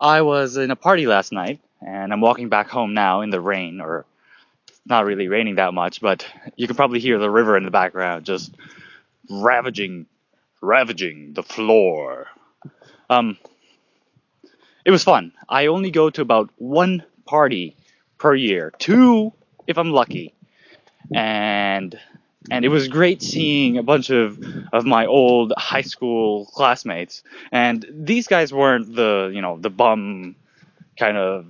I was in a party last night, and I'm walking back home now in the rain, or not really raining that much, but you can probably hear the river in the background just ravaging, ravaging the floor. Um, it was fun. I only go to about one party per year, two if I'm lucky, and and it was great seeing a bunch of of my old high school classmates. And these guys weren't the you know the bum kind of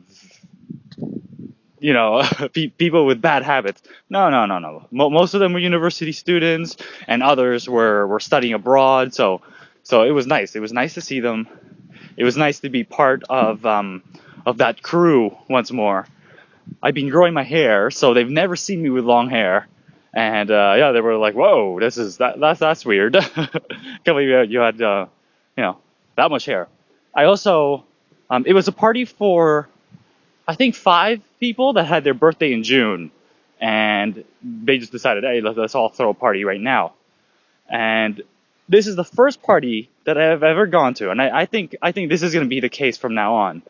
you know people with bad habits. No, no, no, no. Mo- most of them were university students, and others were were studying abroad. So so it was nice. It was nice to see them. It was nice to be part of um, of that crew once more. I've been growing my hair, so they've never seen me with long hair. And uh, yeah, they were like, "Whoa, this is that that's that's weird." Can't believe you, you had uh, you know that much hair. I also um, it was a party for I think five people that had their birthday in June, and they just decided, "Hey, let's, all throw a party right now." And this is the first party that I have ever gone to, and I, I think I think this is going to be the case from now on,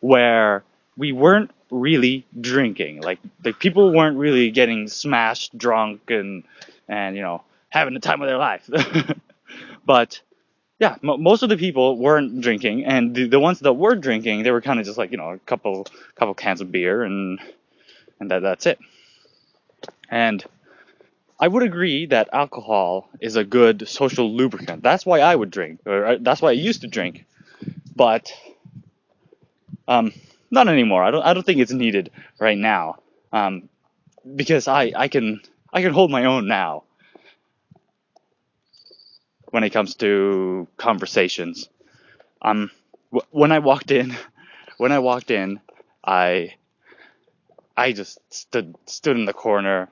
where we weren't really drinking. Like the people weren't really getting smashed drunk and and you know having the time of their life. but yeah, mo most of the people weren't drinking, and the, the ones that were drinking, they were kind of just like you know a couple couple cans of beer and and that that's it. And I would agree that alcohol is a good social lubricant. That's why I would drink, or uh, that's why I used to drink. But um, not anymore. I don't. I don't think it's needed right now. Um, because I I can I can hold my own now when it comes to conversations. Um, w- when I walked in, when I walked in, I I just stood stood in the corner,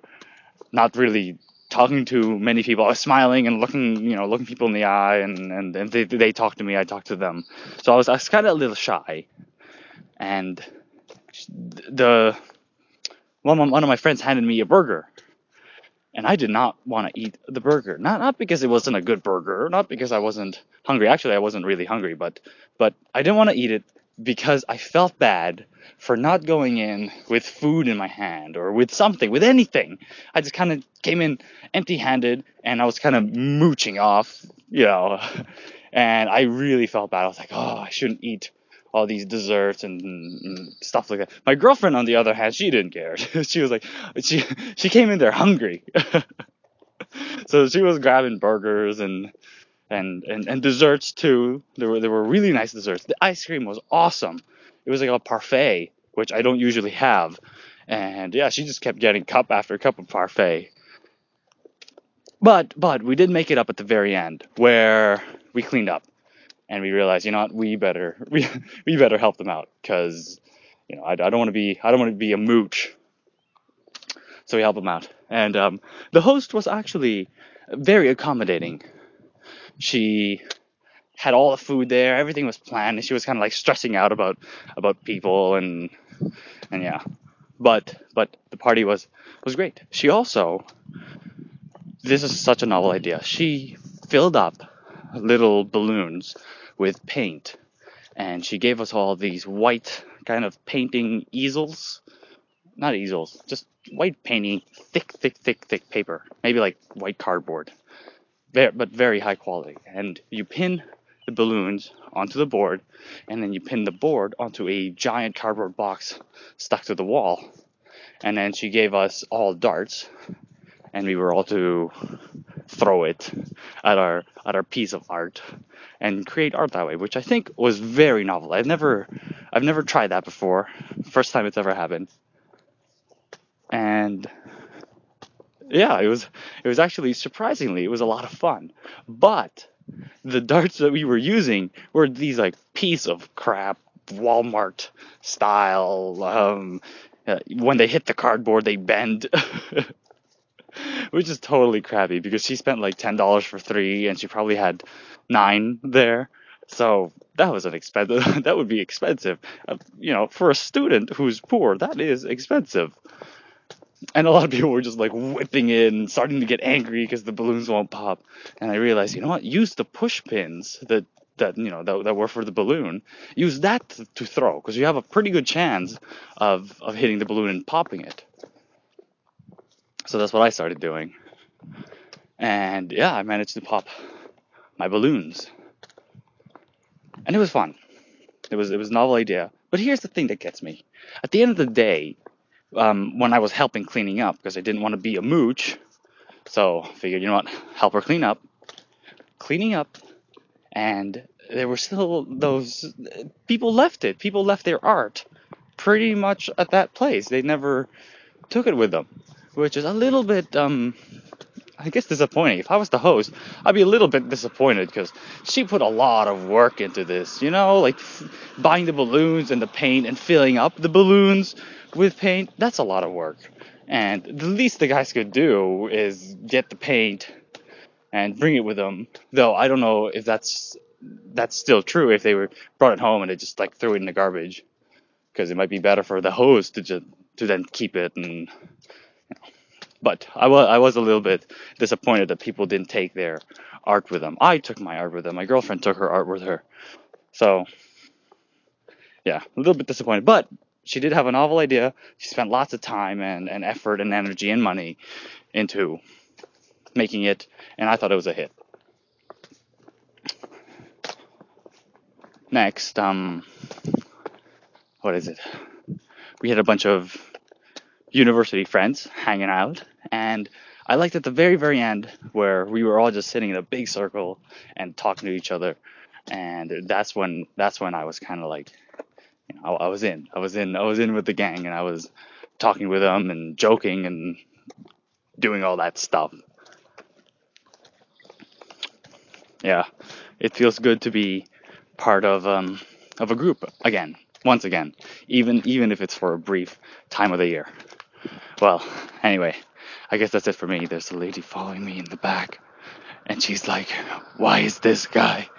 not really talking to many people. I was smiling and looking, you know, looking people in the eye, and and, and they they talked to me, I talked to them. So I was I was kind of a little shy, and the one one of my friends handed me a burger, and I did not want to eat the burger. Not not because it wasn't a good burger, not because I wasn't hungry. Actually, I wasn't really hungry, but but I didn't want to eat it because I felt bad for not going in with food in my hand or with something, with anything. I just kind of came in empty-handed and I was kind of mooching off, you know. And I really felt bad. I was like, "Oh, I shouldn't eat all these desserts and, and stuff like that. My girlfriend, on the other hand, she didn't care. she was like, she she came in there hungry, so she was grabbing burgers and and and, and desserts too. There were there were really nice desserts. The ice cream was awesome. It was like a parfait, which I don't usually have. And yeah, she just kept getting cup after cup of parfait. But but we did make it up at the very end where we cleaned up and we realized, you know what, we better we we better help them out because you know I, I don't want to be I don't want to be a mooch. So we help them out, and um, the host was actually very accommodating. She had all the food there, everything was planned, and she was kind of like stressing out about about people and and yeah, but but the party was was great. She also this is such a novel idea. She filled up little balloons with paint. And she gave us all these white kind of painting easels. Not easels just white painting. Thick thick thick thick paper. Maybe like white cardboard. But very high quality. And you pin the balloons onto the board and then you pin the board onto a giant cardboard box stuck to the wall. And then she gave us all darts and we were all to throw it at our at our piece of art and create art that way, which I think was very novel. I've never I've never tried that before. First time it's ever happened. And yeah, it was it was actually surprisingly it was a lot of fun. But the darts that we were using were these like piece of crap Walmart style um, uh, when they hit the cardboard they bend which is totally crappy because she spent like ten dollars for three, and she probably had nine there. So that was an expensive. that would be expensive, uh, you know, for a student who's poor. That is expensive. And a lot of people were just like whipping in, starting to get angry because the balloons won't pop. And I realized, you know what? Use the push pins, the that you know that, that were for the balloon, use that to, to throw because you have a pretty good chance of of hitting the balloon and popping it. So that's what I started doing, and yeah, I managed to pop my balloons, and it was fun. It was it was a novel idea. But here's the thing that gets me. At the end of the day, um, when I was helping cleaning up because I didn't want to be a mooch, so I figured you know what, help her clean up. Cleaning up, and there were still those people left it. People left their art pretty much at that place. They never took it with them, which is a little bit um I guess disappointing. If I was the host, I'd be a little bit disappointed because she put a lot of work into this, you know, like buying the balloons and the paint and filling up the balloons with paint. That's a lot of work. And the least the guys could do is get the paint and bring it with them. Though I don't know if that's that's still true if they were brought it home and they just like threw it in the garbage because it might be better for the host to just to then keep it and but I was I was a little bit disappointed that people didn't take their art with them. I took my art with them. My girlfriend took her art with her. So yeah, a little bit disappointed. But she did have a novel idea. She spent lots of time and, and effort and energy and money into making it, and I thought it was a hit. Next, um, what is it? We had a bunch of university friends hanging out, and I liked at the very, very end where we were all just sitting in a big circle and talking to each other, and that's when that's when I was kind of like, you know, I, I was in, I was in, I was in with the gang, and I was talking with them and joking and doing all that stuff. Yeah, it feels good to be part of um of a group again, once again, even even if it's for a brief time of the year. Well, anyway, I guess that's it for me. There's a lady following me in the back, and she's like, "Why is this guy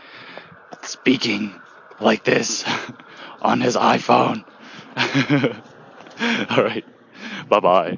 speaking like this on his iPhone?" All right, bye bye.